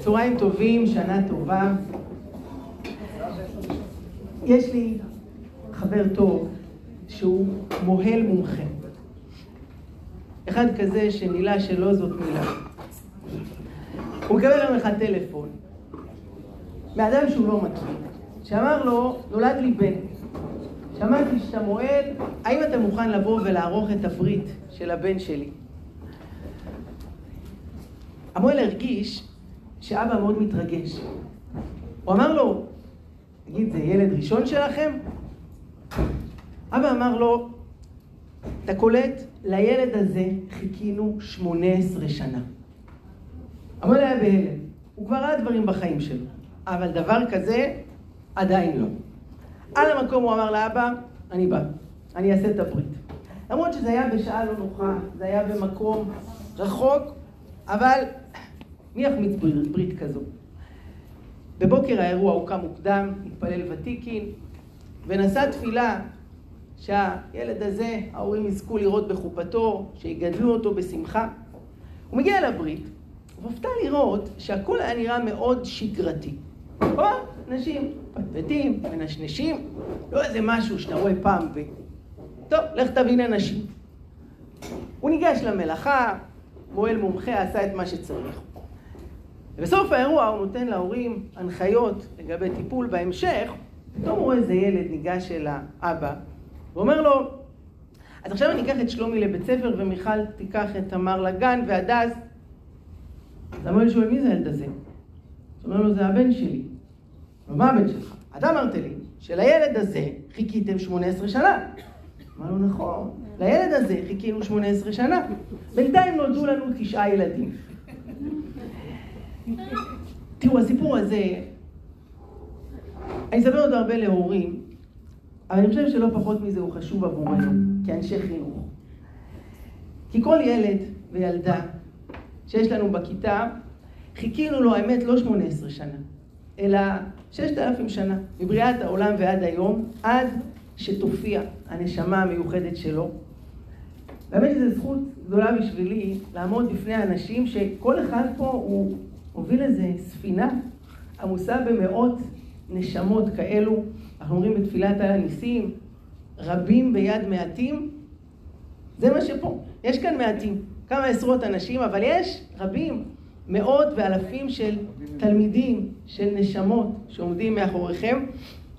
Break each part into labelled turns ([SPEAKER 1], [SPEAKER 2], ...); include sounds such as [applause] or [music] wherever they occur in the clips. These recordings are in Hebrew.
[SPEAKER 1] צהריים טובים, שנה טובה. יש לי חבר טוב שהוא מוהל מומחה. אחד כזה שמילה שלו זאת מילה. הוא מקבל יום אחד טלפון מאדם שהוא לא מכיר, שאמר לו, נולד לי בן. שמעתי שאתה מועד, האם אתה מוכן לבוא ולערוך את הברית של הבן שלי? המוהל הרגיש שאבא מאוד מתרגש. הוא אמר לו, תגיד, זה ילד ראשון שלכם? אבא אמר לו, אתה קולט, לילד הזה חיכינו 18 שנה. המוהל היה בהלם, הוא כבר ראה דברים בחיים שלו, אבל דבר כזה עדיין לא. על המקום הוא אמר לאבא, אני בא, אני אעשה את הברית. למרות שזה היה בשעה לא נוחה, זה היה במקום רחוק, אבל מי יחמיץ ברית כזו? בבוקר האירוע הוא קם מוקדם, התפלל ותיקין, ונשא תפילה שהילד הזה, ההורים יזכו לראות בחופתו, שיגדלו אותו בשמחה. הוא מגיע לברית, הוא מופתע לראות שהכל היה נראה מאוד שגרתי. כלומר, אנשים פטפטים, מנשנשים, לא איזה משהו שאתה רואה פעם ב... טוב, לך תבין אנשים. הוא ניגש למלאכה, מועל מומחה, עשה את מה שצריך. ובסוף האירוע הוא נותן להורים הנחיות לגבי טיפול בהמשך, פתאום רואה איזה ילד ניגש אל האבא, ואומר לו, אז עכשיו אני אקח את שלומי לבית ספר ומיכל תיקח את תמר לגן והדס. אז המוהל שואל, מי זה הילד הזה? אז אומר לו, זה הבן שלי. מה הבן שלך? אתה אמרת לי שלילד הזה חיכיתם 18 שנה. אמר לו, נכון, לילד הזה חיכינו 18 שנה. בינתיים נולדו לנו תשעה ילדים. תראו, הסיפור הזה, אני אספר אותו הרבה להורים, אבל אני חושב שלא פחות מזה הוא חשוב עבורנו, כאנשי חינוך. כי כל ילד וילדה שיש לנו בכיתה, חיכינו לו, האמת, לא 18 שנה, אלא 6,000 שנה, מבריאת העולם ועד היום, עד שתופיע הנשמה המיוחדת שלו. באמת שזו זכות גדולה בשבילי לעמוד בפני אנשים שכל אחד פה הוא הוביל איזה ספינה עמוסה במאות נשמות כאלו. אנחנו אומרים בתפילת על הניסים, רבים ביד מעטים. זה מה שפה. יש כאן מעטים, כמה עשרות אנשים, אבל יש רבים, מאות ואלפים של תלמידים, של נשמות שעומדים מאחוריכם.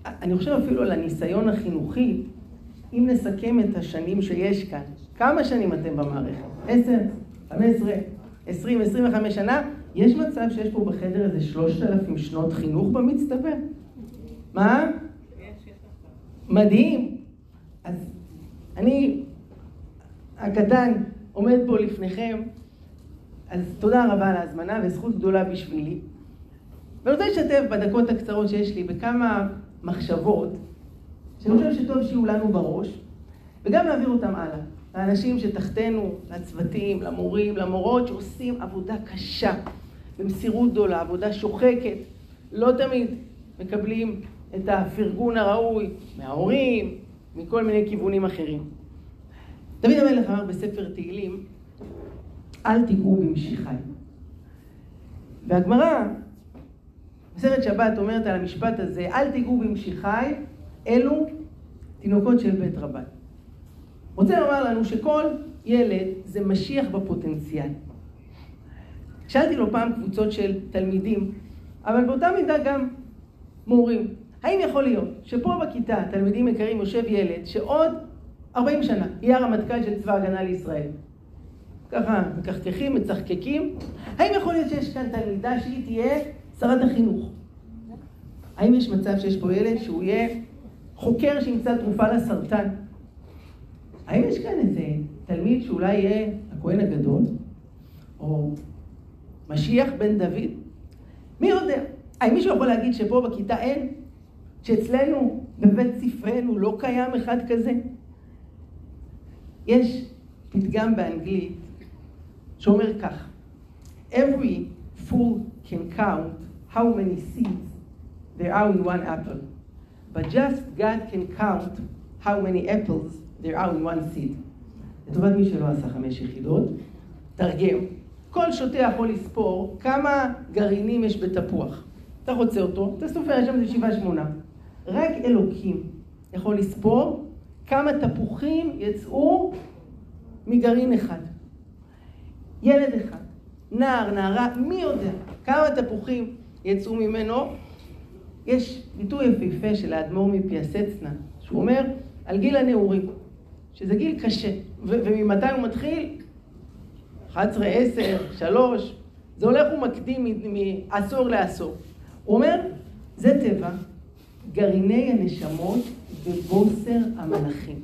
[SPEAKER 1] אני חושב אפילו על הניסיון החינוכי, אם נסכם את השנים שיש כאן, כמה שנים אתם במערכת? עשר? חמש עשרה? עשרים? עשרים וחמש שנה? יש מצב שיש פה בחדר איזה שלושת אלפים שנות חינוך במצטבר? מה? מדהים. אז אני הקטן עומד פה לפניכם, אז תודה רבה על ההזמנה וזכות גדולה בשבילי. ואני רוצה לשתף בדקות הקצרות שיש לי בכמה מחשבות שאני חושב שטוב שיהיו לנו בראש, וגם להעביר אותם הלאה. לאנשים שתחתנו, לצוותים, למורים, למורות, שעושים עבודה קשה, במסירות גדולה, עבודה שוחקת. לא תמיד מקבלים את הפרגון הראוי מההורים, מכל מיני כיוונים אחרים. דוד המלך אמר בספר תהילים, אל תיגעו במשיחי. והגמרא, בסרט שבת אומרת על המשפט הזה, אל תיגעו במשיחי, אלו תינוקות של בית רבי. רוצה לומר לנו שכל ילד זה משיח בפוטנציאל. שאלתי לו פעם קבוצות של תלמידים, אבל באותה מידה גם מורים. האם יכול להיות שפה בכיתה, תלמידים יקרים, יושב ילד שעוד 40 שנה יהיה הרמטכ"ל של צבא ההגנה לישראל? ככה מקחקחים, מצחקקים. האם יכול להיות שיש כאן תלמידה שהיא תהיה שרת החינוך? האם יש מצב שיש פה ילד שהוא יהיה חוקר שימצא תרופה לסרטן? האם יש כאן איזה תלמיד שאולי יהיה הכהן הגדול? או משיח בן דוד? מי יודע? האם מישהו יכול להגיד שפה בכיתה אין? שאצלנו, בבית ספרנו, לא קיים אחד כזה? יש פתגם באנגלית שאומר כך: Every fool can count how many seeds there are in one apple, but just God can count how many apples there are in one seed. לטובת מי שלא עשה חמש יחידות, תרגם. כל שוטה יכול לספור כמה גרעינים יש בתפוח. אתה רוצה אותו, אתה סופר, יש שם איזה שבעה שמונה. רק אלוקים יכול לספור כמה תפוחים יצאו מגרעין אחד. ילד אחד, נער, נערה, מי יודע כמה תפוחים יצאו ממנו? יש ביטוי יפהפה של האדמו"ר מפיאסצנה, שהוא אומר על גיל הנעורים, שזה גיל קשה, וממתי הוא מתחיל? 11, 10, 3, זה הולך ומקדים מעשור לעשור. הוא אומר, זה טבע, גרעיני הנשמות ובוסר המלאכים,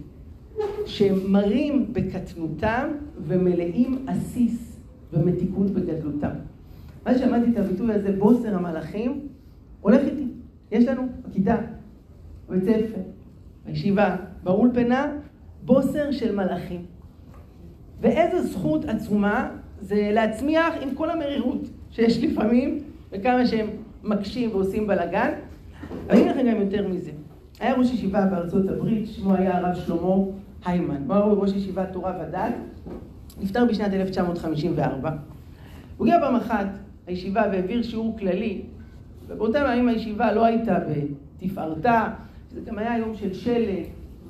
[SPEAKER 1] שמרים בקטנותם ומלאים עסיס ומתיקות בגדלותם. מה שמעתי את הביטוי הזה, בוסר המלאכים, הולך איתי. יש לנו בכיתה, בבית ספר, בישיבה, באולפנה, בוסר של מלאכים. ואיזו זכות עצומה זה להצמיח עם כל המרירות שיש לפעמים, וכמה שהם מקשים ועושים בלאגן. אני אגיד לכם גם יותר מזה. היה ראש ישיבה בארצות הברית, שמו היה הרב שלמה היימן. הוא היה ראש ישיבת תורה ודת, נפטר בשנת 1954. הוא הגיע פעם אחת לישיבה והעביר שיעור כללי, ובאותם ימים הישיבה לא הייתה בתפארתה, זה גם היה יום של שלג,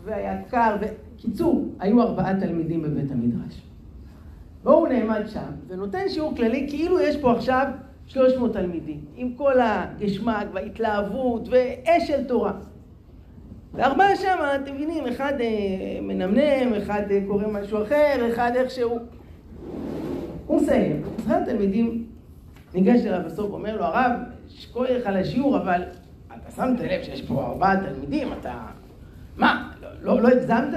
[SPEAKER 1] והיה קר, וקיצור, היו ארבעה תלמידים בבית המדרש. והוא נעמד שם, ונותן שיעור כללי כאילו יש פה עכשיו 300 תלמידים, עם כל הגשמק וההתלהבות ואש של תורה. וארבעה שם, אתם מבינים, אחד אה, מנמנם, אחד אה, קורא משהו אחר, אחד איכשהו. הוא מסיים. אחד התלמידים ניגש אליו בסוף ואומר לו, הרב, יש כוח על השיעור, אבל אתה שמת לב שיש פה ארבעה תלמידים, אתה... מה, לא, לא, הגזמת?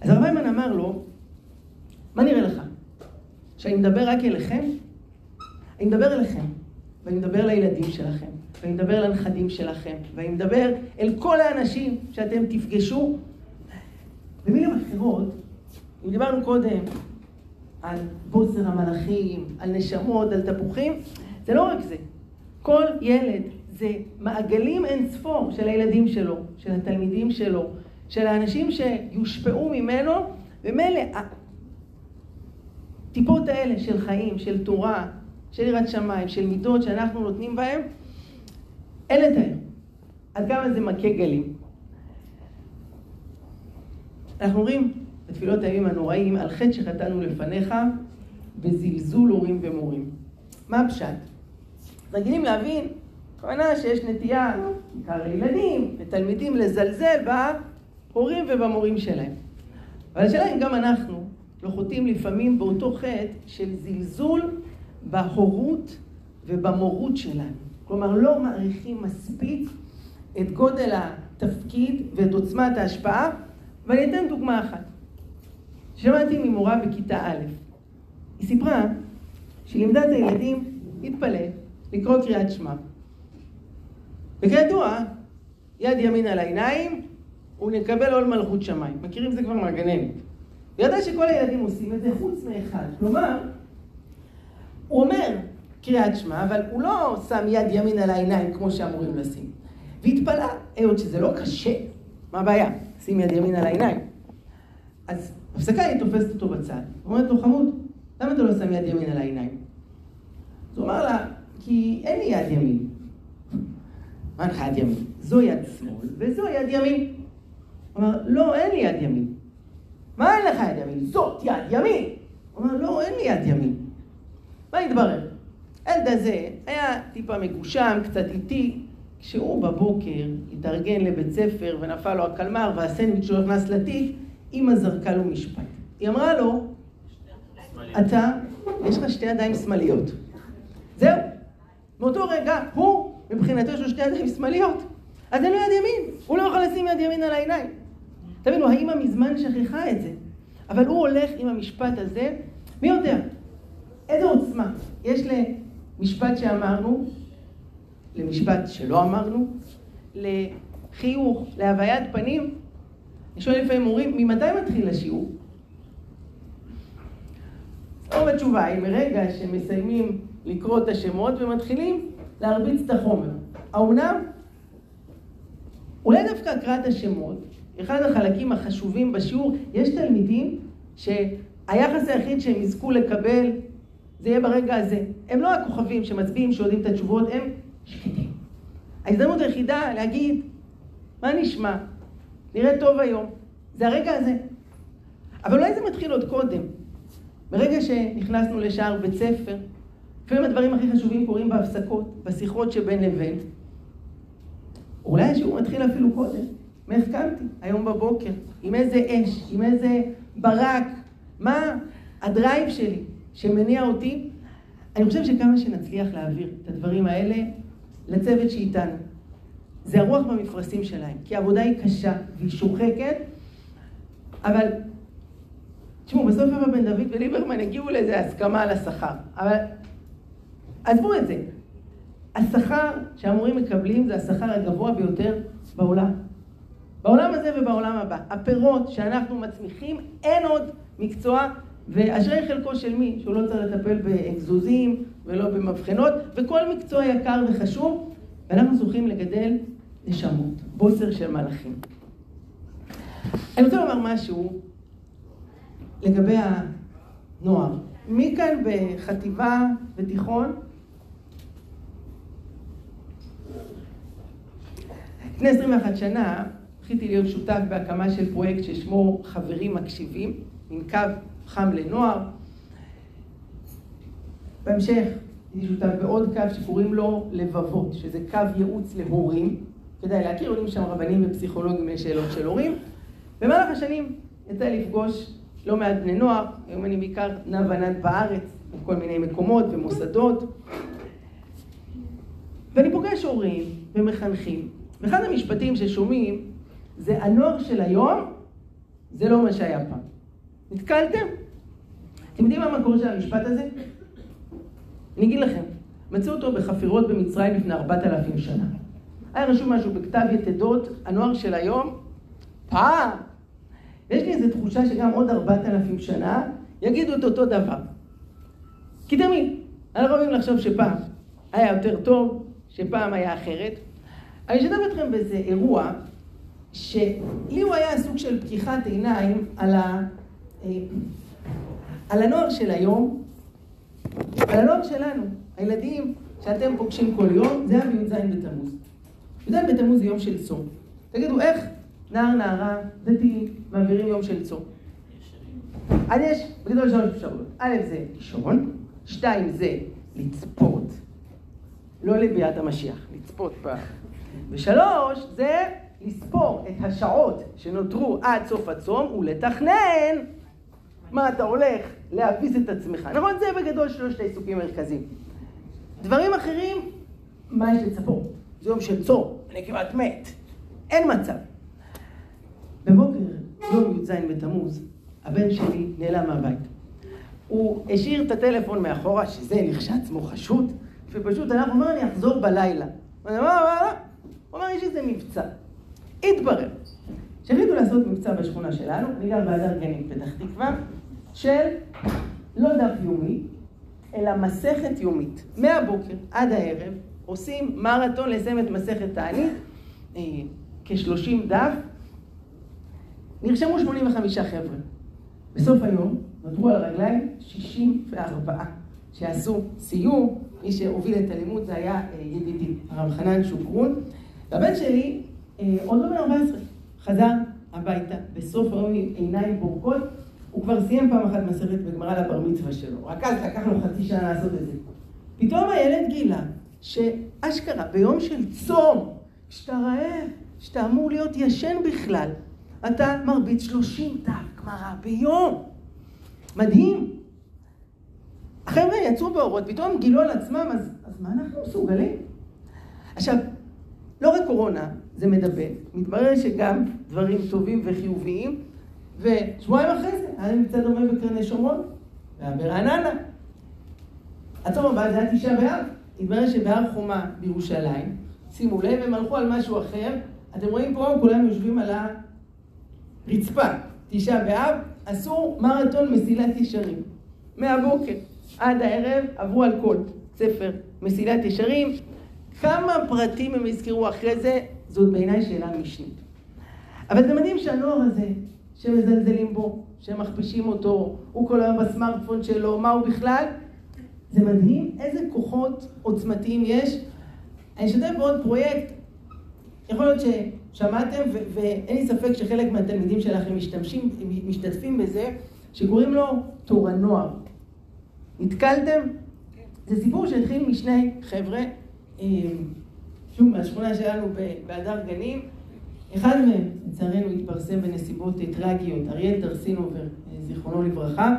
[SPEAKER 1] אז הרב היימן אמר לו, מה נראה לך? שאני מדבר רק אליכם? אני מדבר אליכם, ואני מדבר לילדים שלכם, ואני מדבר לנכדים שלכם, ואני מדבר אל כל האנשים שאתם תפגשו. במילים אחרות, אם דיברנו קודם על בוסר המלאכים, על נשמות, על תפוחים, זה לא רק זה. כל ילד זה מעגלים אין ספור של הילדים שלו, של התלמידים שלו, של האנשים שיושפעו ממנו, ומילא הטיפות האלה של חיים, של תורה, של יראת שמיים, של מידות שאנחנו נותנים בהם, אין לתאר. עד כמה זה מכה גלים. אנחנו אומרים בתפילות הימים הנוראים, על חטא שחטאנו לפניך, וזלזול הורים ומורים. מה הפשט? רגילים להבין, הכוונה שיש נטייה, בעיקר לילדים, לתלמידים, לזלזל בהורים ובמורים שלהם. אבל השאלה אם גם אנחנו לא חוטאים לפעמים באותו חטא של זלזול בהורות ובמורות שלנו. כלומר, לא מעריכים מספיק את גודל התפקיד ואת עוצמת ההשפעה, ואני אתן דוגמה אחת. שמעתי ממורה בכיתה א', היא סיפרה שהיא לימדה את הילדים להתפלל, לקרוא קריאת שמע. וכידוע, יד ימין על העיניים, ונקבל עול מלכות שמיים. מכירים זה כבר מהגננת. היא ידעה שכל הילדים עושים את זה חוץ מאחד. כלומר, הוא אומר קריאת שמע, אבל הוא לא שם יד ימין על העיניים כמו שאמורים לשים. והתפלאה, היות שזה לא קשה, מה הבעיה? שים יד ימין על העיניים. אז הפסקה היא תופסת אותו בצד, אומרת לו, חמוד, למה אתה לא שם יד ימין על העיניים? אז הוא אמר לה, כי אין לי יד ימין. לך יד ימין? זו יד שמאל וזו יד ימין. הוא אמר, לא, אין לי יד ימין. מה אין לך יד ימין? זאת יד ימין. הוא אמר, לא, אין לי יד ימין. מה התברר? הילד הזה היה טיפה מגושם, קצת איטי, כשהוא בבוקר התארגן לבית ספר ונפל לו הקלמר והסנדוויץ' שלו נכנס לתיק, אמא זרקה לו משפט. היא אמרה לו, אתה, יש לך שתי ידיים שמאליות. זהו. מאותו רגע, הוא, מבחינתו יש לו שתי ידיים שמאליות. אז אין לו יד ימין. הוא לא יכול לשים יד ימין על העיניים. תבינו, האמא מזמן שכחה את זה. אבל הוא הולך עם המשפט הזה, מי יודע, איזה עוצמה יש למשפט שאמרנו, למשפט שלא אמרנו, לחיוך, להוויית פנים. אני שואל לפעמים מורים, ממתי מתחיל השיעור? רוב התשובה היא מרגע שמסיימים לקרוא את השמות ומתחילים להרביץ את החומר. האומנם? אולי דווקא הקראת השמות, אחד החלקים החשובים בשיעור, יש תלמידים שהיחס היחיד שהם יזכו לקבל זה יהיה ברגע הזה. הם לא הכוכבים שמצביעים, שיודעים את התשובות, הם שקטים. ההזדמנות היחידה להגיד, מה נשמע? נראה טוב היום. זה הרגע הזה. אבל אולי זה מתחיל עוד קודם. ברגע שנכנסנו לשער בית ספר, לפעמים הדברים הכי חשובים קורים בהפסקות, בשיחות שבין לבין. אולי השיעור מתחיל אפילו קודם. מאיך קמתי? היום בבוקר. עם איזה אש, עם איזה ברק. מה הדרייב שלי שמניע אותי? אני חושב שכמה שנצליח להעביר את הדברים האלה לצוות שאיתנו. זה הרוח במפרשים שלהם, כי העבודה היא קשה והיא שוחקת, אבל תשמעו, בסוף אבא בן דוד וליברמן הגיעו לאיזה הסכמה על השכר, אבל עזבו את זה. השכר שהמורים מקבלים זה השכר הגבוה ביותר בעולם. בעולם הזה ובעולם הבא. הפירות שאנחנו מצמיחים, אין עוד מקצוע, ואשרי חלקו של מי שהוא לא צריך לטפל באגזוזים ולא במבחנות, וכל מקצוע יקר וחשוב, ואנחנו זוכים לגדל נשמות, בוסר של מלאכים. אני רוצה לומר משהו לגבי הנוער. מי כאן בחטיבה ותיכון? לפני 21 שנה זכיתי להיות שותף בהקמה של פרויקט ששמו חברים מקשיבים, עם קו חם לנוער. בהמשך הייתי שותף בעוד קו שקוראים לו לבבות, שזה קו ייעוץ להורים. כדאי להכיר, עולים שם רבנים ופסיכולוגים לשאלות של הורים. במהלך השנים יצא לפגוש לא מעט בני נוער, היום אני בעיקר נע ונד בארץ, בכל מיני מקומות ומוסדות. ואני פוגש הורים ומחנכים, ואחד המשפטים ששומעים זה הנוער של היום, זה לא מה שהיה פעם. נתקלתם? אתם יודעים מה המקור של המשפט הזה? אני אגיד לכם, מצאו אותו בחפירות במצרים לפני ארבעת אלפים שנה. היה רשום משהו בכתב יתדות, הנוער של היום, פעם. יש לי איזו תחושה שגם עוד ארבעת אלפים שנה יגידו את אותו דבר. כי תמיד, אנחנו אוהבים לחשוב שפעם היה יותר טוב, שפעם היה אחרת. אני אשתף אתכם באיזה אירוע, שלי הוא היה סוג של פקיחת עיניים על, ה, אה, על הנוער של היום, על הנוער שלנו, הילדים שאתם פוגשים כל יום, זה היה בי"ז בתמוז. י"ז בתמוז זה יום של צום. תגידו, איך נער, נערה, דתיים, מעבירים יום של צום? אז יש בגדול שלוש אפשרויות. א' זה לישון, שתיים זה לצפות, לא לביאת המשיח, לצפות ב... ושלוש זה לספור את השעות שנותרו עד סוף הצום ולתכנן מה אתה הולך להביס את עצמך. נכון? זה בגדול שלושת העיסוקים המרכזיים. דברים אחרים, מה יש לצפות? זה יום של צום, אני כמעט מת. אין מצב. בבוקר, יום י"ז בתמוז, הבן שלי נעלם מהבית. הוא השאיר את הטלפון מאחורה, שזה נחשד עצמו חשוד, ופשוט אנחנו אומר, אני אחזור בלילה. הוא אמר, מה, מה? הוא אמר, יש איזה מבצע. התברר שהחליטו לעשות מבצע בשכונה שלנו, גר בהדר גנים, פתח תקווה, של לא דף יומי, אלא מסכת יומית. מהבוקר עד הערב עושים מרתון לסיים את מסכת תענית, אה, כ-30 דף, נרשמו 85 חבר'ה. בסוף היום נותרו על הרגליים 64 שעשו סיור, מי שהוביל את הלימוד זה היה אה, ידידי, הרב חנן שוקרון, והבן שלי אה, עוד לא בן 14, חזר הביתה בסוף עם עיניים בורקות, הוא כבר סיים פעם אחת מסכת בגמרא לבר מצווה שלו, רק אז לקח לו חצי שנה לעשות את זה. פתאום הילד גילה שאשכרה ביום של צום, כשאתה רעב, כשאתה אמור להיות ישן בכלל, אתה מרביץ 30 דף גמרא ביום. מדהים. החבר'ה יצאו באורות, פתאום גילו על עצמם, אז, אז מה אנחנו מסוגלים? עכשיו, לא רק קורונה, זה מדבר, מתברר שגם דברים טובים וחיוביים, ושבועיים אחרי זה היה מבצע דומה בקרני שומרון, והיה ברעננה. הצום הבא זה היה תשעה באב. התברר שבהר חומה בירושלים, שימו לב, הם הלכו על משהו אחר, אתם רואים פה, כולם יושבים על הרצפה, תשעה באב, עשו מרתון מסילת ישרים. מהבוקר עד הערב עברו על כל ספר מסילת ישרים. כמה פרטים הם יזכרו אחרי זה, זאת בעיניי שאלה משנית. אבל זה מדהים שהנוער הזה, שמזלזלים בו, שמכפישים אותו, הוא כל היום בסמארטפון שלו, מה הוא בכלל? זה מדהים איזה כוחות עוצמתיים יש. אני אשתף בעוד פרויקט, יכול להיות ששמעתם, ואין לי ספק שחלק מהתלמידים שלכם משתמשים, משתתפים בזה, שקוראים לו תור הנוער. נתקלתם? זה סיפור שהתחיל משני חבר'ה, שוב, מהשכונה שלנו בהדר גנים. אחד מהם, לצערנו, התפרסם בנסיבות טרגיות, אריאל טרסינובר, אה, זיכרונו לברכה,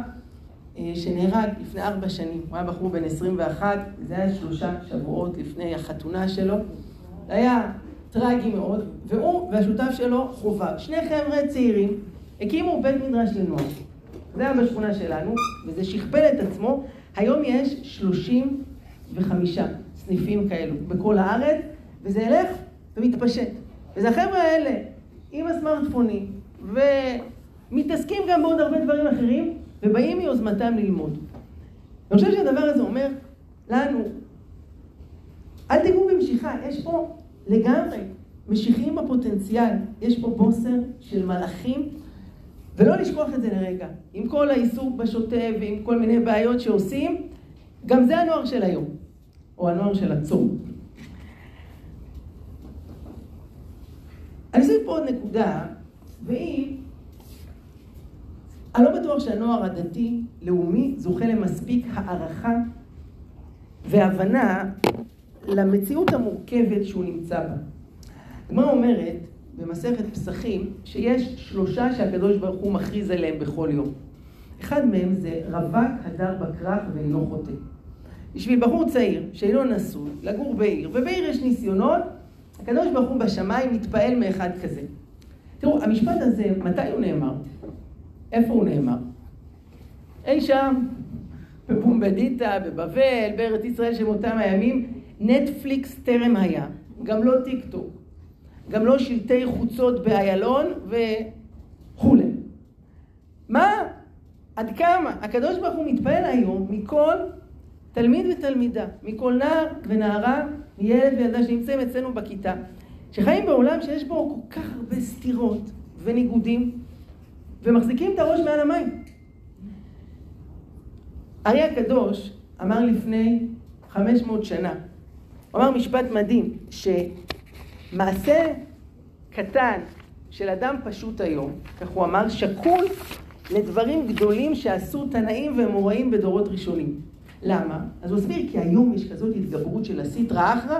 [SPEAKER 1] אה, שנהרג לפני ארבע שנים. הוא היה בחור בן 21, זה היה שלושה שבועות לפני החתונה שלו. זה היה טרגי מאוד, והוא והשותף שלו חובה. שני חבר'ה צעירים הקימו בית מדרש לנוער. זה היה בשכונה שלנו, וזה שכפל את עצמו. היום יש 35 סניפים כאלו בכל הארץ, וזה ילך ומתפשט. וזה החבר'ה האלה, עם הסמארטפונים, ומתעסקים גם בעוד הרבה דברים אחרים, ובאים מיוזמתם ללמוד. אני חושב שהדבר הזה אומר לנו, אל תיגעו במשיכה, יש פה לגמרי משיחיים בפוטנציאל, יש פה בוסר של מלאכים ולא לשכוח את זה לרגע. עם כל העיסוק בשוטף ועם כל מיני בעיות שעושים, גם זה הנוער של היום, או הנוער של הצום. אני אוסיף פה עוד נקודה, והיא, אני לא בטוח שהנוער הדתי-לאומי זוכה למספיק הערכה והבנה למציאות המורכבת שהוא נמצא בה. הגמרא אומרת, במסכת פסחים שיש שלושה שהקדוש ברוך הוא מכריז עליהם בכל יום. אחד מהם זה רווק הדר בכרך ואינו חוטא. בשביל בחור צעיר שאינו נשוי, לגור בעיר, ובעיר יש ניסיונות, הקדוש ברוך הוא בשמיים מתפעל מאחד כזה. תראו, המשפט הזה, מתי הוא נאמר? איפה הוא נאמר? אי שם, בפומבדיטה, בבבל, בארץ ישראל של אותם הימים, נטפליקס טרם היה, גם לא טיק טוק. גם לא שלטי חוצות באיילון וכולי. מה? עד כמה? הקדוש ברוך הוא מתפעל היום מכל תלמיד ותלמידה, מכל נער ונערה, ילד וילדה שנמצאים אצלנו בכיתה, שחיים בעולם שיש בו כל כך הרבה סתירות וניגודים, ומחזיקים את הראש מעל המים. ארי הקדוש אמר לפני 500 שנה, הוא אמר משפט מדהים, ש... מעשה קטן של אדם פשוט היום, כך הוא אמר, שקול לדברים גדולים שעשו תנאים ואמוראים בדורות ראשונים. למה? אז הוא הסביר כי היום יש כזאת התגברות של הסיטרא אחרא,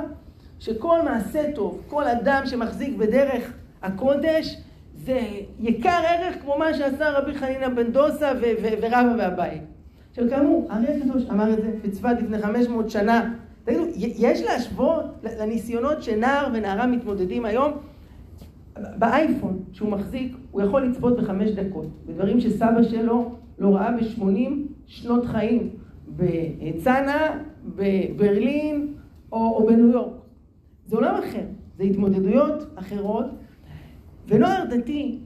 [SPEAKER 1] שכל מעשה טוב, כל אדם שמחזיק בדרך הקודש, זה יקר ערך כמו מה שעשה רבי חנינא בן דוסה ורבא ואביי. עכשיו כאמור, אריה הקדוש אמר את זה בצפת לפני 500 שנה, תגידו, יש להשוות לניסיונות שנער ונערה מתמודדים היום? באייפון שהוא מחזיק, הוא יכול לצפות בחמש דקות, בדברים שסבא שלו לא ראה בשמונים שנות חיים, בצנעא, בברלין או, או בניו יורק. זה עולם אחר, זה התמודדויות אחרות, ונוער דתי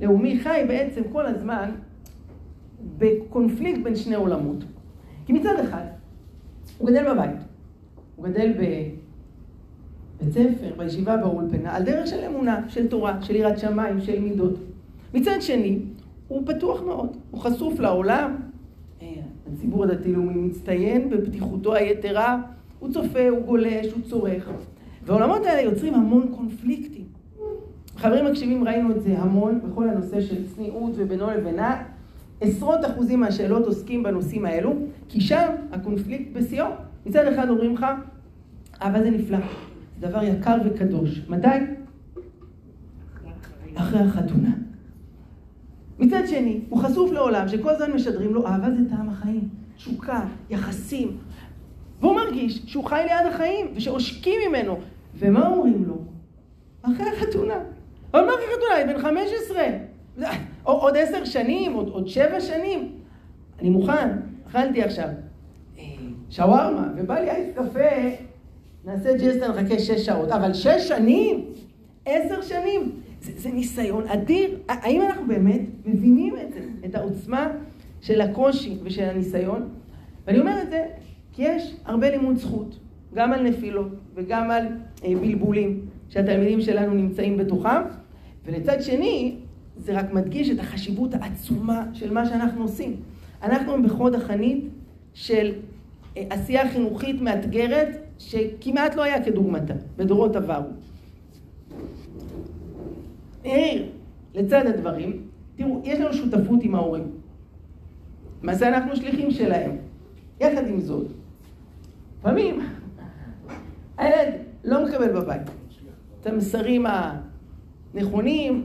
[SPEAKER 1] לאומי חי בעצם כל הזמן בקונפליקט בין שני עולמות. כי מצד אחד, הוא גדל בבית. הוא גדל בבית ספר, בישיבה באולפנה, על דרך של אמונה, של תורה, של יראת שמיים, של מידות. מצד שני, הוא פתוח מאוד, הוא חשוף לעולם. הציבור הדתי-לאומי מצטיין בפתיחותו היתרה, הוא צופה, הוא גולש, הוא צורך. והעולמות האלה יוצרים המון קונפליקטים. חברים מקשיבים, ראינו את זה המון בכל הנושא של צניעות ובינו לבינה. עשרות אחוזים מהשאלות עוסקים בנושאים האלו, כי שם הקונפליקט בשיאו. מצד אחד אומרים לך, אהבה זה נפלא, זה דבר יקר וקדוש. מתי? אחרי החתונה. מצד שני, הוא חשוף לעולם שכל הזמן משדרים לו, אהבה זה טעם החיים, תשוקה, יחסים. והוא מרגיש שהוא חי ליד החיים, ושעושקים ממנו. ומה אומרים לו? אחרי החתונה. אבל מה אחרי החתונה? אני בן 15. עוד עשר שנים, עוד, עוד שבע שנים. אני מוכן, אכלתי עכשיו שווארמה, ובא לי אייס קפה, נעשה ג'סטה, נחכה שש שעות. אבל שש שנים? עשר שנים? זה, זה ניסיון אדיר. האם אנחנו באמת מבינים את זה, את העוצמה של הקושי ושל הניסיון? ואני אומר את זה כי יש הרבה לימוד זכות, גם על נפילות וגם על אה, בלבולים שהתלמידים שלנו נמצאים בתוכם, ולצד שני, זה רק מדגיש את החשיבות העצומה של מה שאנחנו עושים. אנחנו בחוד החנית של עשייה חינוכית מאתגרת שכמעט לא היה כדוגמתה בדורות עברו. נעיר, לצד הדברים, תראו, יש לנו שותפות עם ההורים. למעשה אנחנו שליחים שלהם. יחד עם זאת, לפעמים הילד לא מקבל בבית את המסרים הנכונים,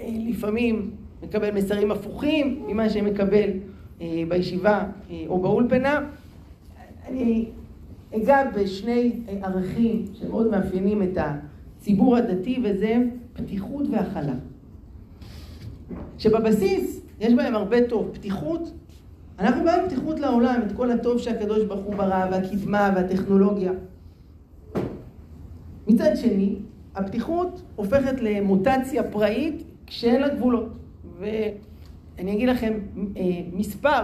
[SPEAKER 1] אה, לפעמים מקבל מסרים הפוכים ממה שמקבל אה, בישיבה אה, או באולפנה. אני אגע בשני ערכים שמאוד מאפיינים את הציבור הדתי, וזה פתיחות והכלה. שבבסיס יש בהם הרבה טוב. פתיחות, אנחנו בעד פתיחות לעולם, את כל הטוב שהקדוש ברוך הוא ברא, והקדמה והטכנולוגיה. מצד שני, הפתיחות הופכת למוטציה פראית כשאין לה גבולות. ואני אגיד לכם אה, מספר.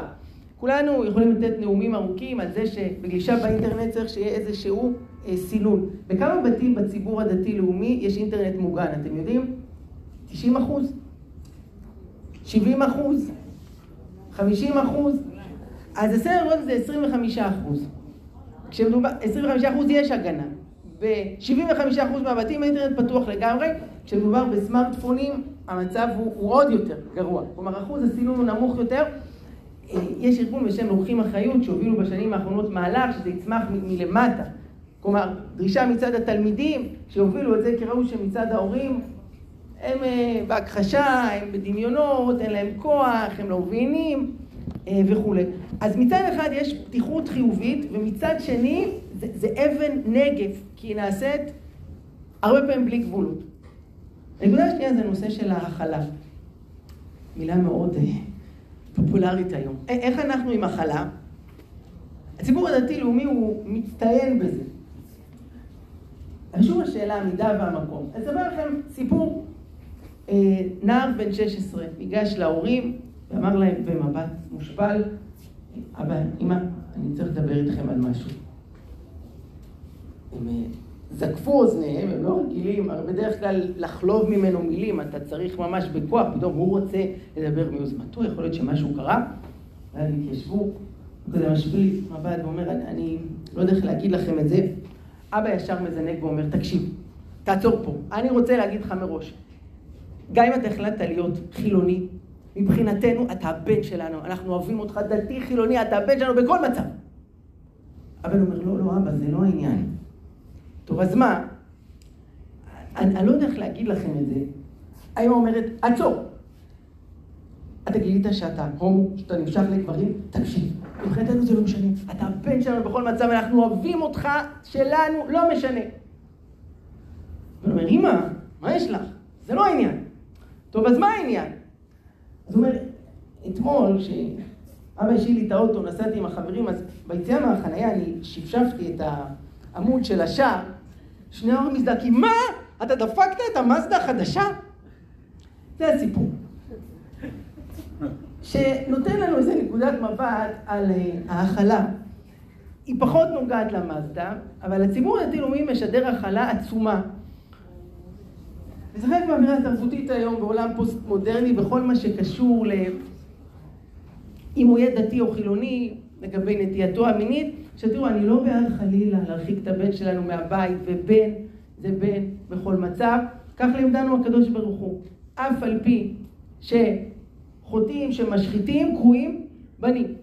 [SPEAKER 1] כולנו יכולים לתת נאומים ארוכים על זה שבגלישה באינטרנט צריך שיהיה איזשהו אה, סינון. בכמה בתים בציבור הדתי-לאומי יש אינטרנט מוגן, אתם יודעים? 90 אחוז? 70 אחוז? 50 אחוז? אז הסדר גודל זה 25 אחוז. כשמדובר, 25 אחוז יש הגנה. ב-75% מהבתים האינטרנט פתוח לגמרי, כשמדובר בסמארטפונים המצב הוא, הוא עוד יותר גרוע. כלומר, אחוז הסינון הוא נמוך יותר. אה, יש ארגון בשם לוקחים אחריות שהובילו בשנים האחרונות מהלך שזה יצמח מ- מלמטה. כלומר, דרישה מצד התלמידים שהובילו את זה כי ראו שמצד ההורים הם אה, בהכחשה, הם בדמיונות, אין להם כוח, הם לא מבינים אה, וכולי. אז מצד אחד יש פתיחות חיובית, ומצד שני זה, זה אבן נגף, כי היא נעשית הרבה פעמים בלי גבולות. הנקודה השנייה זה הנושא של ההכלה. מילה מאוד אה, פופולרית היום. איך אנחנו עם הכלה? הציבור הדתי-לאומי הוא מצטיין בזה. שוב השאלה המידה והמקום. אני אספר לכם סיפור. אה, נער בן 16 ניגש להורים ואמר להם במבט מושפל, אבא, אמא, אני צריך לדבר איתכם על משהו. הם אה, זקפו אוזניהם, הם לא רגילים, הרי בדרך כלל לחלוב ממנו מילים, אתה צריך ממש בכוח, פתאום הוא רוצה לדבר מיוזמתו, יכול להיות שמשהו קרה, ואז התיישבו, הוא כזה משפיל מבט ואומר, אני לא יודע איך להגיד לכם את זה. אבא ישר מזנק ואומר, תקשיב, תעצור פה, אני רוצה להגיד לך מראש, גם אם אתה החלטת להיות חילוני, מבחינתנו אתה הבן שלנו, אנחנו אוהבים אותך דתי חילוני, אתה הבן שלנו בכל מצב. אבל הוא אומר, לא, לא, אבא, זה לא העניין. טוב, אז מה? אני, אני לא יודע איך להגיד לכם את זה. האמא אומרת, עצור. אתה גילית שאתה הומו, שאתה נמשך לגברים, תקשיב. מבחינתנו זה לא משנה. אתה הבן שלנו בכל מצב, אנחנו אוהבים אותך, שלנו, לא משנה. הוא אומר, אמא, מה יש לך? זה לא העניין. טוב, אז מה העניין? אז הוא אומר, אתמול, כשאבא השאיר לי את האוטו, נסעתי עם החברים, אז ביציאה מהחנייה אני שפשפתי את העמוד של השער, שני ההורים מזדעקים, מה? אתה דפקת את המאזדה החדשה? זה הסיפור. שנותן לנו איזה נקודת מבט על אה, ההכלה. היא פחות נוגעת למאזדה, אבל הציבור הדתי-לאומי משדר הכלה עצומה. וזה חלק מהאמירה התרבותית היום בעולם פוסט-מודרני בכל מה שקשור ל... אם הוא יהיה דתי או חילוני, לגבי נטייתו המינית, שתראו, אני לא בעד חלילה להרחיק את הבן שלנו מהבית, ובן זה בן בכל מצב. כך לימדנו הקדוש ברוך הוא. אף על פי שחוטאים, שמשחיתים, קרויים בנים.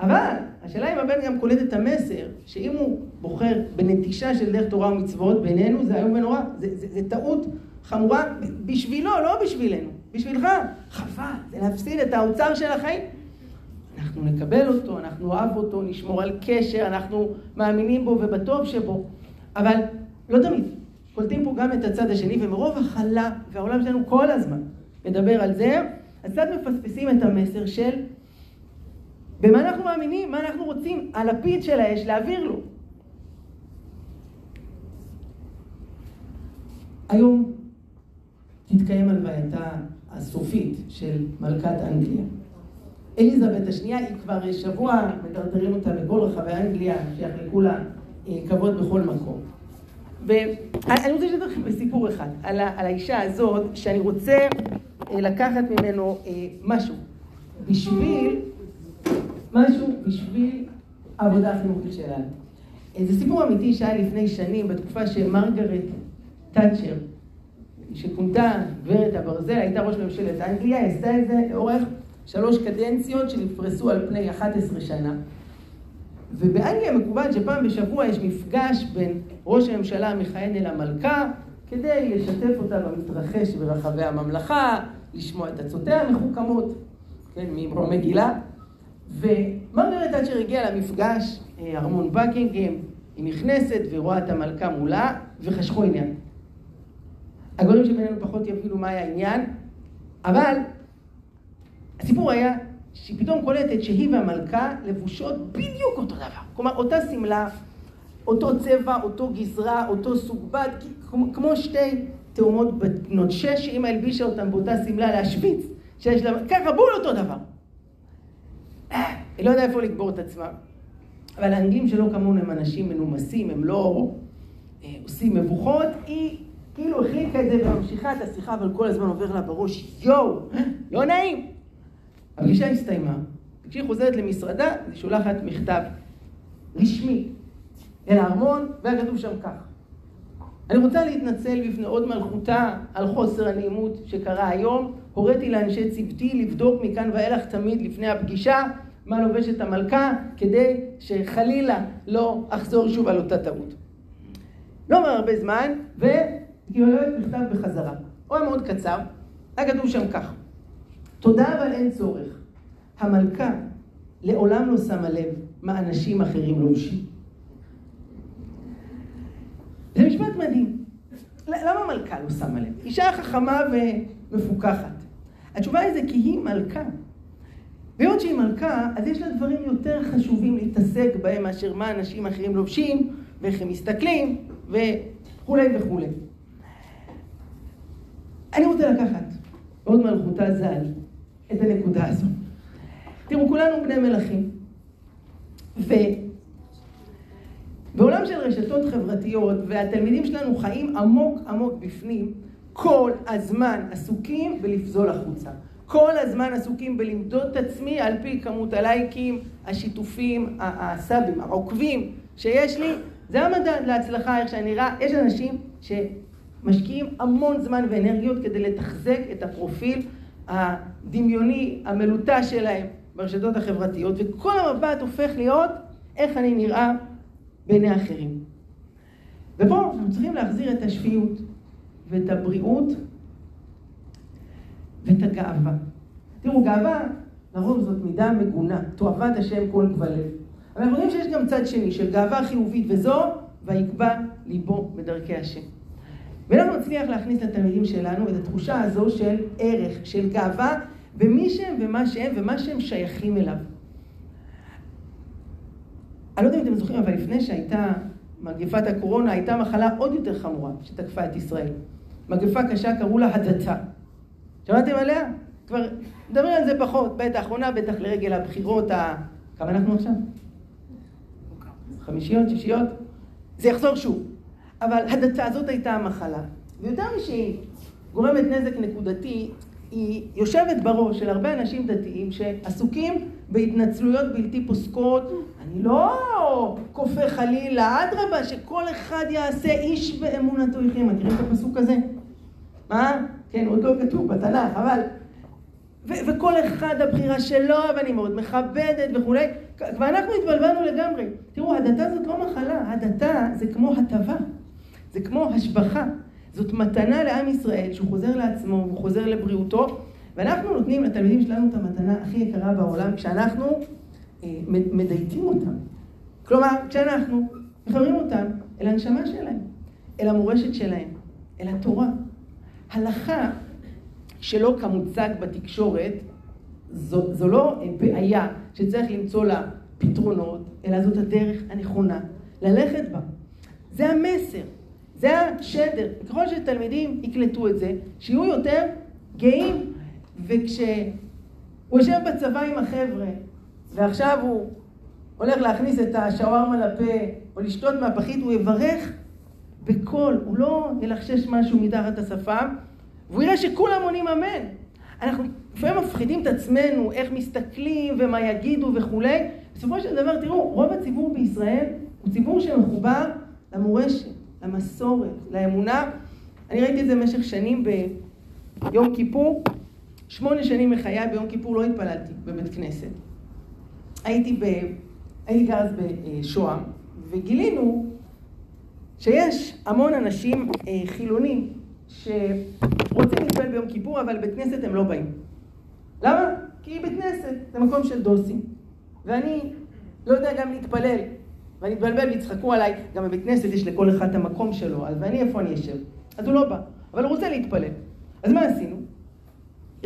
[SPEAKER 1] אבל השאלה אם הבן גם קולט את המסר, שאם הוא בוחר בנטישה של דרך תורה ומצוות, בינינו זה איום ונורא, זה, זה, זה טעות חמורה בשבילו, לא בשבילנו, בשבילך. חבל, זה להפסיד את האוצר של החיים. אנחנו נקבל אותו, אנחנו אוהב אותו, נשמור על קשר, אנחנו מאמינים בו ובטוב שבו, אבל לא תמיד. קולטים פה גם את הצד השני, ומרוב הכלה, והעולם שלנו כל הזמן מדבר על זה, קצת מפספסים את המסר של במה אנחנו מאמינים, מה אנחנו רוצים, הלפיד של האש להעביר לו. היום תתקיים הלווייתה הסופית של מלכת אנגליה. אליזבת השנייה היא כבר שבוע מטרטרים אותה בכל רחבי אנגליה, שיחלקו לה אה, כבוד בכל מקום. ואני רוצה לשתף לכם בסיפור אחד, על, על האישה הזאת, שאני רוצה לקחת ממנו אה, משהו. בשביל, משהו בשביל העבודה החינוכית שלנו. זה סיפור אמיתי שהיה לפני שנים, בתקופה שמרגרט תאצ'ר, שכונתה גברת הברזל, הייתה ראש ממשלת אנגליה, עשתה את זה לאורך שלוש קדנציות שנפרסו על פני 11 שנה. ובאנגליה מקובל שפעם בשבוע יש מפגש בין ראש הממשלה המכהן אל המלכה, כדי לשתף אותה במתרחש ברחבי הממלכה, לשמוע את עצותיה המחוכמות, כן, ממרום מגילה. ומרגרט תאצ'ר הגיעה למפגש, אה, ארמון בקינגהם, היא נכנסת ורואה את המלכה מולה, וחשכו עניין. הגברים שבינינו פחות יבינו מה היה העניין, אבל הסיפור היה שהיא פתאום קולטת שהיא והמלכה לבושות בדיוק אותו דבר. כלומר, אותה שמלה, אותו צבע, אותו גזרה, אותו סוג בד, כמו שתי תאומות בנות שש, שאמא הלבישה אותן באותה שמלה להשוויץ, שיש לה, ככה בול אותו דבר. היא לא יודעה איפה לקבור את עצמה. אבל האנגלים שלא כמונו הם אנשים מנומסים, הם לא אה, עושים מבוכות, היא כאילו החליקה את זה וממשיכה את השיחה, אבל כל הזמן עובר לה בראש, יואו, לא נעים. הפגישה הסתיימה, כשהיא חוזרת למשרדה, היא שולחת מכתב רשמי אל הארמון, והיה כתוב שם כך: אני רוצה להתנצל בפני עוד מלכותה על חוסר הנעימות שקרה היום. הוריתי לאנשי צוותי לבדוק מכאן ואילך תמיד לפני הפגישה מה לובשת המלכה, כדי שחלילה לא אחזור שוב על אותה טעות. לא עבר הרבה זמן, וקיבלת מכתב בחזרה. הוא היה מאוד קצר, היה כתוב שם כך: תודה אבל אין צורך. המלכה לעולם לא שמה לב מה אנשים אחרים לובשים. משפט מדהים. למה מלכה לא שמה לב? אישה חכמה ומפוכחת. התשובה היא זה כי היא מלכה. והיות שהיא מלכה, אז יש לה דברים יותר חשובים להתעסק בהם מאשר מה אנשים אחרים לובשים, ואיך הם מסתכלים, וכולי וכולי. אני רוצה לקחת עוד מלכותה ז"ל את הנקודה הזו. תראו, כולנו בני מלכים. ובעולם של רשתות חברתיות, והתלמידים שלנו חיים עמוק עמוק בפנים, כל הזמן עסוקים בלפזול החוצה. כל הזמן עסוקים בלמדוד את עצמי על פי כמות הלייקים, השיתופים, הסאבים, העוקבים שיש לי. זה המדד להצלחה, איך שאני נראה. יש אנשים שמשקיעים המון זמן ואנרגיות כדי לתחזק את הפרופיל הדמיוני, המלוטש שלהם ברשתות החברתיות, וכל המבט הופך להיות איך אני נראה בעיני אחרים. ופה אנחנו צריכים להחזיר את השפיות ואת הבריאות ואת הגאווה. תראו, גאווה, לרוב זאת מידה מגונה, תועבת השם כל גבלב. אבל אנחנו יודעים שיש גם צד שני של גאווה חיובית, וזו, ויקבע ליבו בדרכי השם. ואנחנו נצליח להכניס לתלמידים שלנו את התחושה הזו של ערך, של גאווה, במי שהם ומה שהם ומה שהם שייכים אליו. אני לא יודע אם אתם זוכרים, אבל לפני שהייתה מגפת הקורונה, הייתה מחלה עוד יותר חמורה שתקפה את ישראל. מגפה קשה, קראו לה הדתה. שמעתם עליה? כבר מדברים על זה פחות, בעת האחרונה, בטח לרגל הבחירות ה... כמה אנחנו עכשיו? חמישיות, שישיות? זה יחזור שוב. אבל הדתה הזאת הייתה המחלה. ויותר משהיא גורמת נזק נקודתי, היא יושבת בראש של הרבה אנשים דתיים שעסוקים בהתנצלויות בלתי פוסקות. אני לא כופה חלילה, אדרבה, שכל אחד יעשה איש באמונתו יחיה. מכירים את הפסוק הזה? מה? כן, עוד לא כתוב בתנ"ך, אבל... ו- וכל אחד הבחירה שלו, ואני מאוד מכבדת וכולי. ואנחנו התבלבלנו לגמרי. תראו, הדתה זאת לא מחלה, הדתה זה כמו הטבה. זה כמו השבחה. זאת מתנה לעם ישראל שהוא חוזר לעצמו, הוא חוזר לבריאותו, ואנחנו נותנים לתלמידים שלנו את המתנה הכי יקרה בעולם כשאנחנו אה, מדייתים אותם. כלומר, כשאנחנו מחברים אותם אל הנשמה שלהם, אל המורשת שלהם, אל התורה. הלכה שלא כמוצג בתקשורת, זו, זו לא בעיה שצריך למצוא לה פתרונות, אלא זאת הדרך הנכונה ללכת בה. זה המסר. זה השדר. ככל שתלמידים יקלטו את זה, שיהיו יותר גאים, וכשהוא יושב בצבא עם החבר'ה, ועכשיו הוא הולך להכניס את השווארמה לפה, או לשתות מהפחית, הוא יברך בקול, הוא לא ילחשש משהו מתחת השפם, והוא יראה שכולם עונים אמן. אנחנו לפעמים מפחידים את עצמנו, איך מסתכלים ומה יגידו וכולי, בסופו של דבר, תראו, רוב הציבור בישראל הוא ציבור שמחובר למורשת, למסורת, לאמונה. אני ראיתי את זה במשך שנים ביום כיפור. שמונה שנים מחיי ביום כיפור לא התפללתי בבית כנסת. הייתי, ב... הייתי אז בשוהם, וגילינו שיש המון אנשים אה, חילונים שרוצים להתפלל ביום כיפור, אבל בית כנסת הם לא באים. למה? כי בית כנסת זה מקום של דוסים, ואני לא יודע גם להתפלל, ואני אתבלבל ויצחקו עליי, גם בבית כנסת יש לכל אחד את המקום שלו, אז ואני איפה אני אשב? אז הוא לא בא, אבל הוא רוצה להתפלל. אז מה עשינו?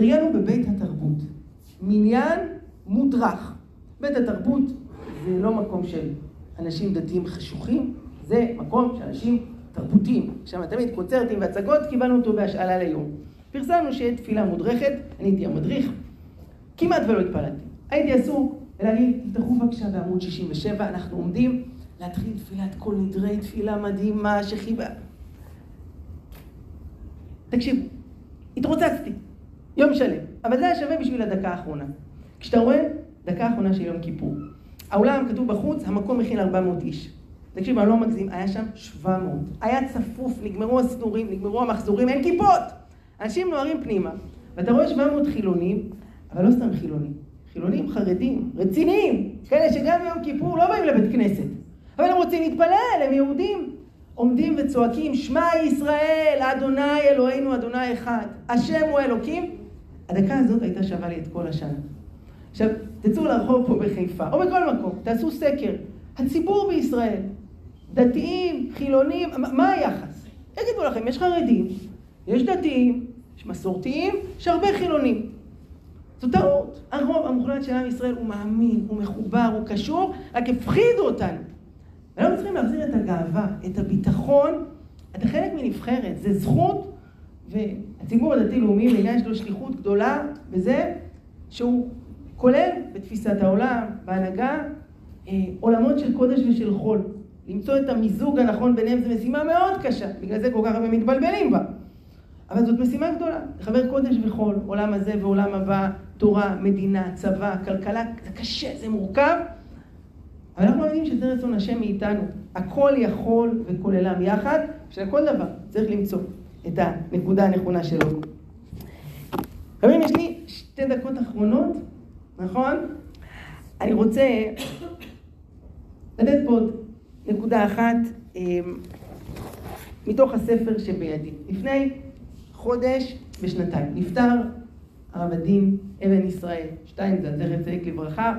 [SPEAKER 1] ארגנו בבית התרבות, מניין מודרך. בית התרבות זה לא מקום של אנשים דתיים חשוכים, זה מקום של אנשים תרבותיים. שם תמיד קונצרטים והצגות, קיבלנו אותו בהשאלה ליום. פרסמנו שיהיה תפילה מודרכת, אני הייתי המדריך, כמעט ולא התפללתי. הייתי עסוק ולהגיד, תפתחו בבקשה בעמוד 67, אנחנו עומדים להתחיל תפילת כל נדרי, תפילה מדהימה שחיבה. תקשיבו, התרוצצתי, יום שלם, אבל זה היה שווה בשביל הדקה האחרונה. כשאתה רואה, דקה האחרונה של יום כיפור. האולם כתוב בחוץ, המקום מכיל 400 איש. תקשיב, אני לא מגזים, היה שם 700. היה צפוף, נגמרו הסידורים, נגמרו המחזורים, אין כיפות! אנשים נוהרים פנימה. ואתה רואה 700 חילונים, אבל לא סתם חילונים. חילונים חרדים, רציניים, כאלה שגם ביום כיפור לא באים לבית כנסת. אבל הם רוצים להתפלל, הם יהודים. עומדים וצועקים, שמע ישראל, אדוני אלוהינו, אדוני אחד. השם הוא אלוקים. הדקה הזאת הייתה שווה לי את כל השנה. עכשיו, תצאו לרחוב פה בחיפה, או בכל מקום, תעשו סקר. הציבור בישראל, דתיים, חילונים, מה היחס? יגידו לכם, יש חרדים, יש דתיים, יש מסורתיים, יש הרבה חילונים. זו טעות. הרוב המוחלט של עם ישראל הוא מאמין, הוא מחובר, הוא קשור, רק הפחידו אותנו. ואנחנו צריכים להחזיר את הגאווה, את הביטחון. אתה חלק מנבחרת, זה זכות, והציבור הדתי-לאומי, בעניין יש לו שליחות גדולה בזה שהוא כולל בתפיסת העולם, בהנהגה, אה, עולמות של קודש ושל חול. למצוא את המיזוג הנכון ביניהם זו משימה מאוד קשה, בגלל זה כל כך הרבה מתבלבלים בה. אבל זאת משימה גדולה, לחבר קודש וחול, עולם הזה ועולם הבא, תורה, מדינה, צבא, כלכלה, זה קשה, זה מורכב, אבל אנחנו יודעים שזה רצון השם מאיתנו. הכל יכול וכוללם יחד, בשביל כל דבר צריך למצוא את הנקודה הנכונה שלו. חברים, יש לי שתי דקות אחרונות, נכון? אני רוצה לתת פה עוד נקודה אחת אמ, מתוך הספר שבידי. לפני חודש ושנתיים נפטר הרב הדין אבן ישראל, שטיינזל, זכר צדיק לברכה.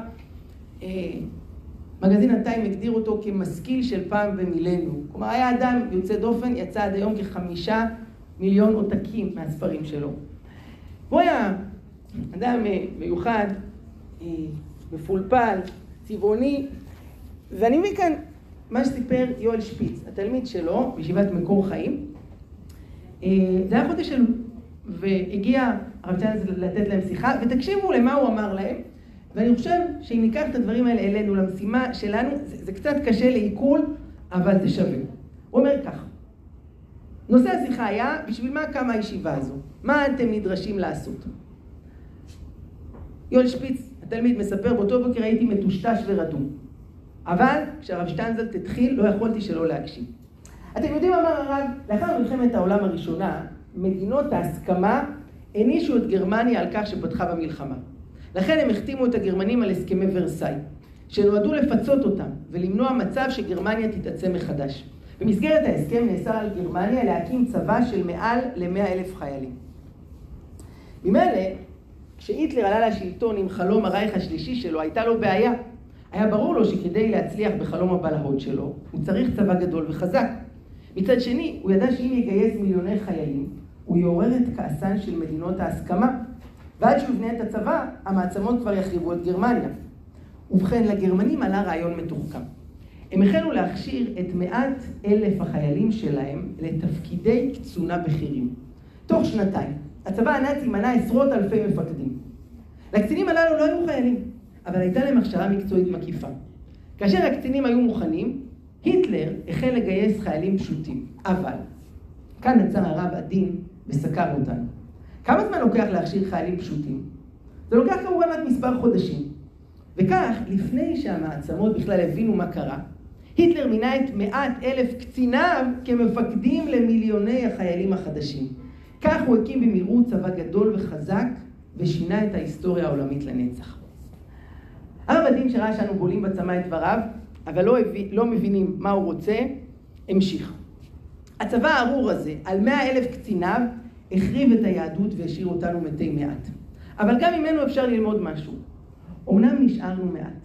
[SPEAKER 1] אה, מגזין הטיים הגדיר אותו כמשכיל של פעם ומילאנו. כלומר, היה אדם יוצא דופן, יצא עד היום כחמישה מיליון עותקים מהספרים שלו. הוא היה אדם אה, מיוחד, אה, מפולפל, צבעוני, ואני מבין כאן מה שסיפר יואל שפיץ, התלמיד שלו בישיבת מקור חיים. זה היה חודש אלול, והגיע הרב צ'אנס לתת להם שיחה, ותקשיבו למה הוא אמר להם. ואני חושב שאם ניקח את הדברים האלה אלינו, למשימה שלנו, זה, זה קצת קשה לעיכול, אבל זה שווה. הוא אומר כך, נושא השיחה היה, בשביל מה קמה הישיבה הזו? מה אתם נדרשים לעשות? יואל שפיץ, התלמיד, מספר, באותו בוקר הייתי מטושטש ורדום. אבל כשהרב שטיינזלט התחיל, לא יכולתי שלא להקשיב. אתם יודעים, אמר הרב, לאחר מלחמת העולם הראשונה, מדינות ההסכמה הענישו את גרמניה על כך שפתחה במלחמה. לכן הם החתימו את הגרמנים על הסכמי ורסאי, שנועדו לפצות אותם ולמנוע מצב שגרמניה תתעצם מחדש. במסגרת ההסכם נאסר על גרמניה להקים צבא של מעל למאה אלף חיילים. ממילא, כשהיטלר עלה לשלטון עם חלום הרייך השלישי שלו, הייתה לו בעיה. היה ברור לו שכדי להצליח בחלום הבלהות שלו, הוא צריך צבא גדול וחזק. מצד שני, הוא ידע שאם יגייס מיליוני חיילים, הוא יעורר את כעסן של מדינות ההסכמה, ועד שהוא יבנה את הצבא, המעצמות כבר יחריבו את גרמניה. ובכן, לגרמנים עלה רעיון מתוחכם. הם החלו להכשיר את מעט אלף החיילים שלהם לתפקידי קצונה בכירים. תוך שנתיים, הצבא הנאצי מנה עשרות אלפי מפקדים. לקצינים הללו לא היו חיילים, אבל הייתה להם הכשרה מקצועית מקיפה. כאשר הקצינים היו מוכנים, היטלר החל לגייס חיילים פשוטים. אבל, כאן עצר הרב עדין וסקר אותנו. כמה זמן לוקח להכשיר חיילים פשוטים? זה לוקח כמובן רק מספר חודשים. וכך, לפני שהמעצמות בכלל הבינו מה קרה, היטלר מינה את מעט אלף קציניו כמפקדים למיליוני החיילים החדשים. כך הוא הקים במהירות צבא גדול וחזק, ושינה את ההיסטוריה העולמית לנצח. הרב הדין שראה שאנו בולים בצמא את דבריו, אבל לא, הביא, לא מבינים מה הוא רוצה, המשיך. הצבא הארור הזה, על מאה אלף קציניו, החריב את היהדות והשאיר אותנו מתי מעט. אבל גם ממנו אפשר ללמוד משהו. אמנם נשארנו מעט,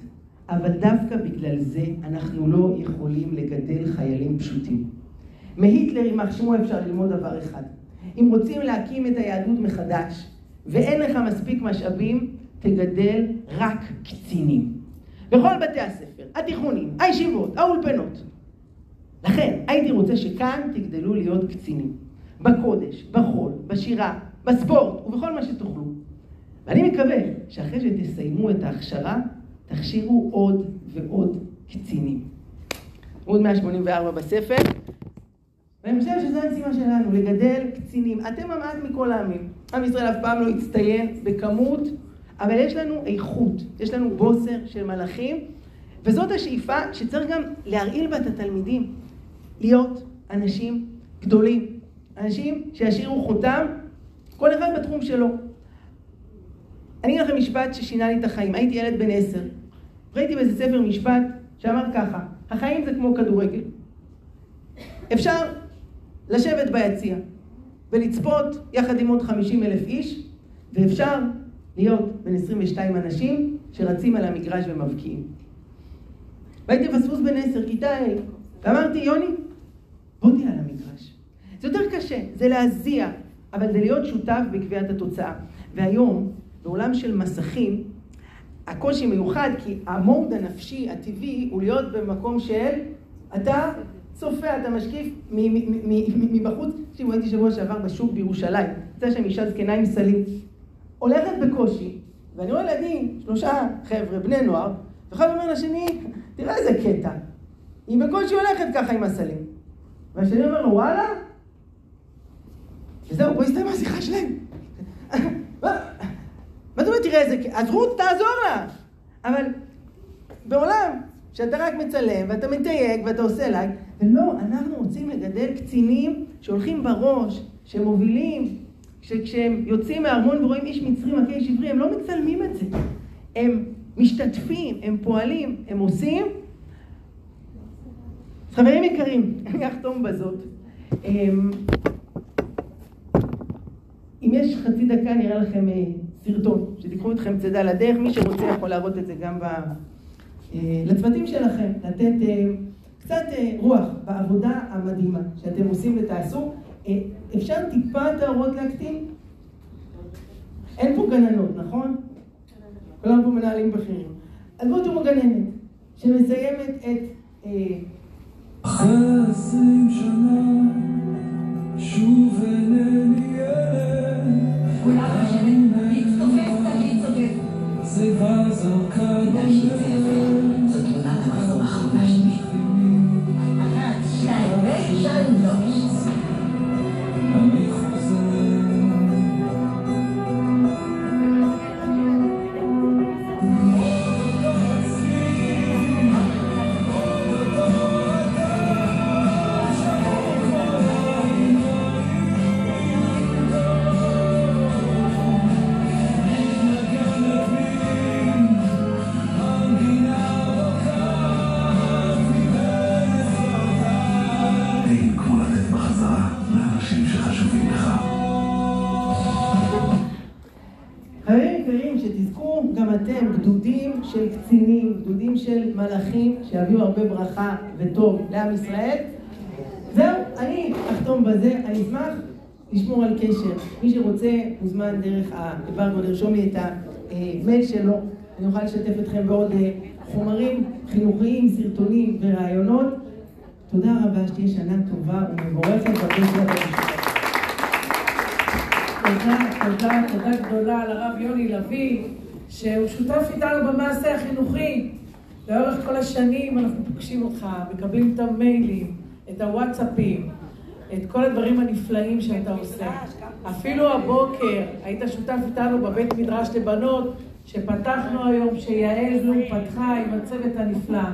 [SPEAKER 1] אבל דווקא בגלל זה אנחנו לא יכולים לגדל חיילים פשוטים. מהיטלר, יימח שמו, אפשר ללמוד דבר אחד. אם רוצים להקים את היהדות מחדש, ואין לך מספיק משאבים, תגדל רק קצינים. בכל בתי הספר, התיכונים, הישיבות, האולפנות. לכן, הייתי רוצה שכאן תגדלו להיות קצינים. בקודש, בחול, בשירה, בספורט ובכל מה שתוכלו. ואני מקווה שאחרי שתסיימו את ההכשרה, תכשירו עוד ועוד קצינים. עמוד 184 בספר. ואני חושב שזו המשימה שלנו, לגדל קצינים. אתם המעט מכל העמים. עם ישראל אף פעם לא הצטיין בכמות, אבל יש לנו איכות, יש לנו בוסר של מלאכים, וזאת השאיפה שצריך גם להרעיל בה את התלמידים, להיות אנשים גדולים, אנשים שישאירו חותם, כל אחד בתחום שלו. אני אגיד לכם משפט ששינה לי את החיים. הייתי ילד בן עשר. ראיתי באיזה ספר משפט שאמר ככה, החיים זה כמו כדורגל. אפשר לשבת ביציע ולצפות יחד עם עוד 50 אלף איש, ואפשר להיות בין 22 אנשים שרצים על המגרש ומבקיעים. והייתי פספוס בן עשר, כיתה ה', ואמרתי, יוני, בוא תהיה על המגרש. זה יותר קשה, זה להזיע, אבל זה להיות שותף בקביעת התוצאה. והיום, בעולם של מסכים, הקושי מיוחד, כי המוד הנפשי הטבעי הוא להיות במקום של אתה צופה, אתה משקיף מבחוץ. תקשיבו, הייתי שבוע שעבר בשוק בירושלים, יצא שם אישה זקנה עם סלים. הולכת בקושי, ואני רואה ילדים, שלושה חבר'ה, בני נוער, ואחד אומר לשני, תראה איזה קטע. היא בקושי הולכת ככה עם הסלים. והשני אומר לו, וואלה? וזהו, פה הסתיימה השיחה שלהם. [laughs] אומרת, תראה איזה... אז רות, תעזור לה! אבל בעולם שאתה רק מצלם, ואתה מתייג, ואתה עושה לייק, ולא, אנחנו רוצים לגדל קצינים שהולכים בראש, שמובילים, שכשהם יוצאים מהארמון ורואים איש מצרי מכה איש עברי, הם לא מצלמים את זה. הם משתתפים, הם פועלים, הם עושים. חברים יקרים, [laughs] אני אחתום בזאת. אמ, אם יש חצי דקה, נראה לכם אה, סרטון, שתיקחו אתכם צידה לדרך, מי שרוצה יכול להראות את זה גם ב... אה, לצוותים שלכם, לתת אה, קצת אה, רוח בעבודה המדהימה שאתם עושים ותעשו. אפשר טיפה טהרות להקטין? אין פה גננות, נכון? כולם פה מנהלים בכירים. אז בואו תראו גננת שמסיימת את... אחרי עשרים שנה שוב של לשמור על קשר. מי שרוצה מוזמן דרך האמברגו לרשום לי את המייל שלו, אני אוכל לשתף אתכם בעוד אה, חומרים חינוכיים, סרטונים ורעיונות. תודה רבה, שתהיה שנה טובה ומבורכת
[SPEAKER 2] תודה, תודה, תודה גדולה לרב יוני לביא. שהוא שותף איתנו במעשה החינוכי. לאורך כל השנים אנחנו פוגשים אותך, מקבלים את המיילים, את הוואטסאפים, את כל הדברים הנפלאים שאתה עושה. אפילו הבוקר היית שותף איתנו בבית מדרש לבנות, שפתחנו היום, שיעל זום פתחה עם הצוות הנפלא.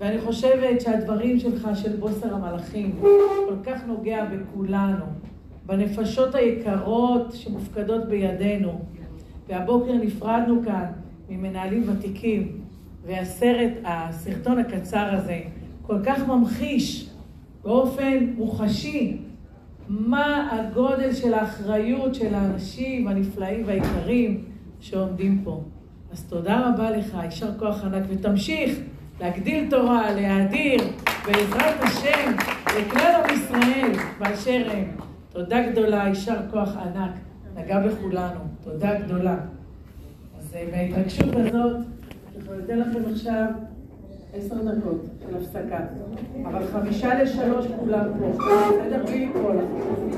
[SPEAKER 2] ואני חושבת שהדברים שלך, של בוסר המלאכים, כל כך נוגע בכולנו, בנפשות היקרות שמופקדות בידינו. והבוקר נפרדנו כאן ממנהלים ותיקים, והסרט, הסרטון הקצר הזה, כל כך ממחיש באופן מוחשי מה הגודל של האחריות של האנשים הנפלאים והיקרים שעומדים פה. אז תודה רבה לך, יישר כוח ענק, ותמשיך להגדיל תורה, להאדיר, בעזרת השם, לכלל עם ישראל באשר הם. תודה גדולה, יישר כוח ענק, נגע בכולנו, תודה גדולה. אז בהתרגשות הזאת, אנחנו ניתן לכם עכשיו עשר דקות של הפסקה, אבל חמישה לשלוש כולם פה, בסדר? בלי לקרוא לכם.